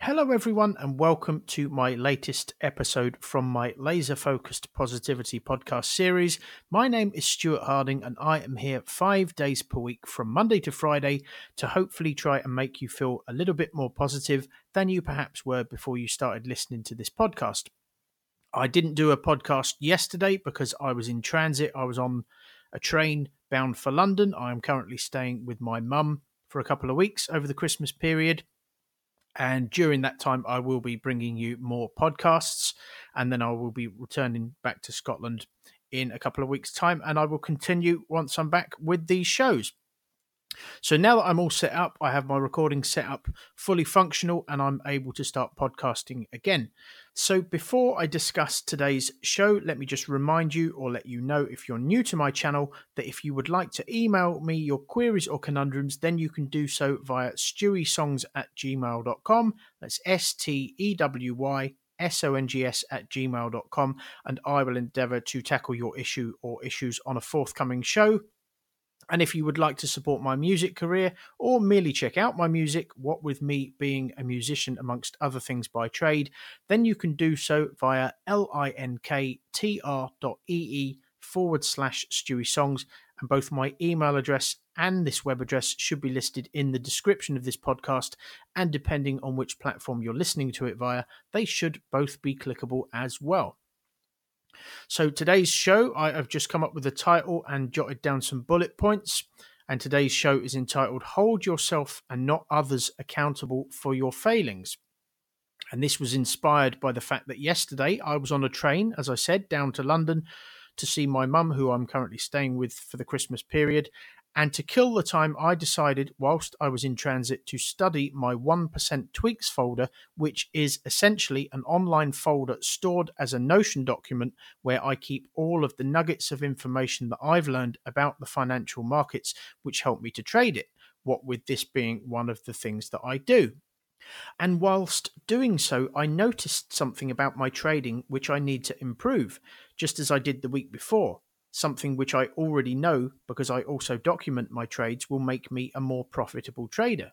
Hello, everyone, and welcome to my latest episode from my laser focused positivity podcast series. My name is Stuart Harding, and I am here five days per week from Monday to Friday to hopefully try and make you feel a little bit more positive than you perhaps were before you started listening to this podcast. I didn't do a podcast yesterday because I was in transit. I was on a train bound for London. I am currently staying with my mum for a couple of weeks over the Christmas period. And during that time, I will be bringing you more podcasts. And then I will be returning back to Scotland in a couple of weeks' time. And I will continue once I'm back with these shows. So now that I'm all set up, I have my recording set up fully functional and I'm able to start podcasting again. So before I discuss today's show, let me just remind you or let you know if you're new to my channel that if you would like to email me your queries or conundrums, then you can do so via stewysongs at gmail.com. That's S T E W Y songs at gmail.com and I will endeavour to tackle your issue or issues on a forthcoming show. And if you would like to support my music career or merely check out my music, what with me being a musician amongst other things by trade, then you can do so via linktr.ee forward slash Stewy Songs. And both my email address and this web address should be listed in the description of this podcast. And depending on which platform you're listening to it via, they should both be clickable as well. So today's show, I have just come up with a title and jotted down some bullet points. And today's show is entitled Hold Yourself and Not Others Accountable for Your Failings. And this was inspired by the fact that yesterday I was on a train, as I said, down to London to see my mum, who I'm currently staying with for the Christmas period. And to kill the time, I decided, whilst I was in transit, to study my 1% tweaks folder, which is essentially an online folder stored as a Notion document where I keep all of the nuggets of information that I've learned about the financial markets, which help me to trade it. What with this being one of the things that I do. And whilst doing so, I noticed something about my trading which I need to improve, just as I did the week before something which I already know because I also document my trades will make me a more profitable trader.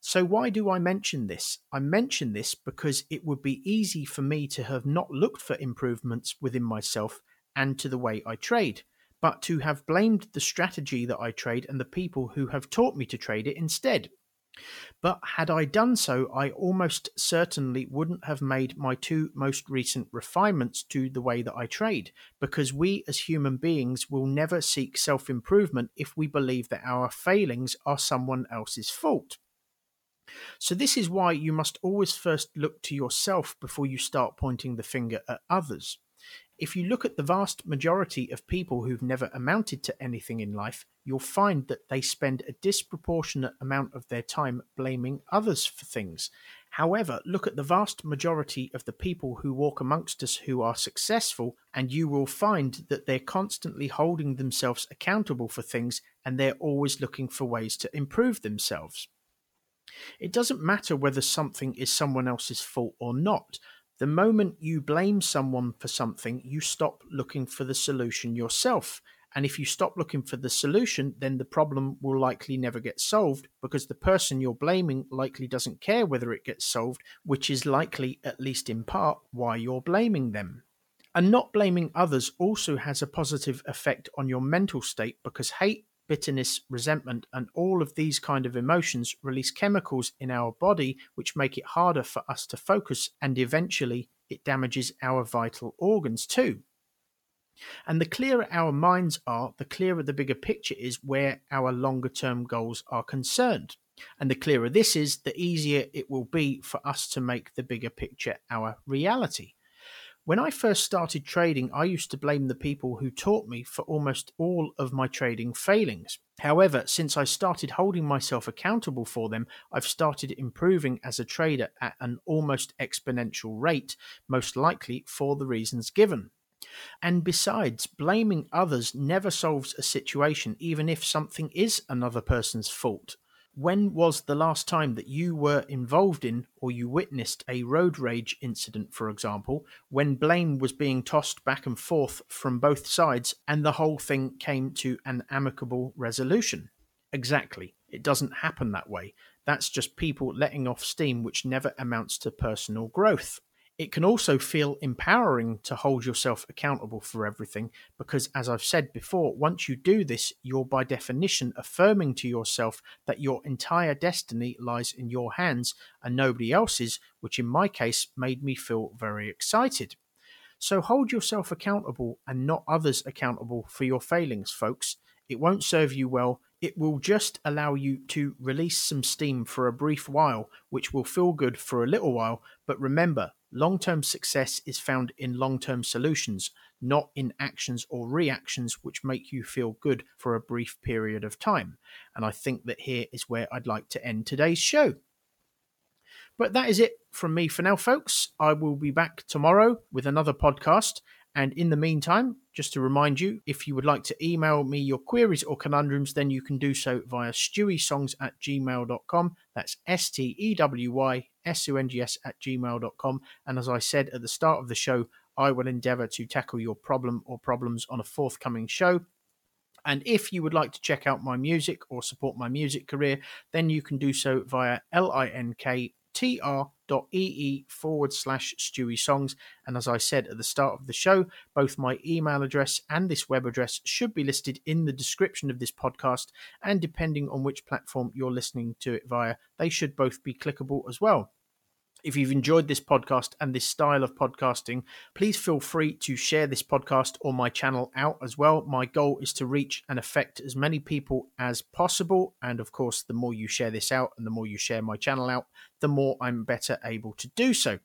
So, why do I mention this? I mention this because it would be easy for me to have not looked for improvements within myself and to the way I trade, but to have blamed the strategy that I trade and the people who have taught me to trade it instead. But had I done so, I almost certainly wouldn't have made my two most recent refinements to the way that I trade, because we as human beings will never seek self improvement if we believe that our failings are someone else's fault. So, this is why you must always first look to yourself before you start pointing the finger at others. If you look at the vast majority of people who've never amounted to anything in life, you'll find that they spend a disproportionate amount of their time blaming others for things. However, look at the vast majority of the people who walk amongst us who are successful, and you will find that they're constantly holding themselves accountable for things and they're always looking for ways to improve themselves. It doesn't matter whether something is someone else's fault or not. The moment you blame someone for something, you stop looking for the solution yourself. And if you stop looking for the solution, then the problem will likely never get solved because the person you're blaming likely doesn't care whether it gets solved, which is likely, at least in part, why you're blaming them. And not blaming others also has a positive effect on your mental state because hate bitterness, resentment, and all of these kind of emotions release chemicals in our body which make it harder for us to focus and eventually it damages our vital organs too. And the clearer our minds are, the clearer the bigger picture is where our longer term goals are concerned. And the clearer this is, the easier it will be for us to make the bigger picture our reality. When I first started trading, I used to blame the people who taught me for almost all of my trading failings. However, since I started holding myself accountable for them, I've started improving as a trader at an almost exponential rate, most likely for the reasons given. And besides, blaming others never solves a situation, even if something is another person's fault. When was the last time that you were involved in or you witnessed a road rage incident, for example, when blame was being tossed back and forth from both sides and the whole thing came to an amicable resolution? Exactly. It doesn't happen that way. That's just people letting off steam, which never amounts to personal growth. It can also feel empowering to hold yourself accountable for everything because, as I've said before, once you do this, you're by definition affirming to yourself that your entire destiny lies in your hands and nobody else's, which in my case made me feel very excited. So hold yourself accountable and not others accountable for your failings, folks. It won't serve you well. It will just allow you to release some steam for a brief while, which will feel good for a little while. But remember, long term success is found in long term solutions, not in actions or reactions which make you feel good for a brief period of time. And I think that here is where I'd like to end today's show. But that is it from me for now, folks. I will be back tomorrow with another podcast. And in the meantime, just to remind you, if you would like to email me your queries or conundrums, then you can do so via stewysongs at gmail.com. That's S T E W Y S O N G S at gmail.com. And as I said at the start of the show, I will endeavour to tackle your problem or problems on a forthcoming show. And if you would like to check out my music or support my music career, then you can do so via L I N K tr.ee forward slash Stewy Songs. And as I said at the start of the show, both my email address and this web address should be listed in the description of this podcast. And depending on which platform you're listening to it via, they should both be clickable as well. If you've enjoyed this podcast and this style of podcasting, please feel free to share this podcast or my channel out as well. My goal is to reach and affect as many people as possible. And of course, the more you share this out and the more you share my channel out, the more I'm better able to do so.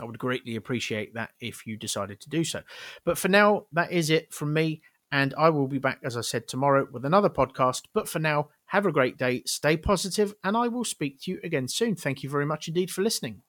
I would greatly appreciate that if you decided to do so. But for now, that is it from me. And I will be back, as I said, tomorrow with another podcast. But for now, have a great day, stay positive, and I will speak to you again soon. Thank you very much indeed for listening.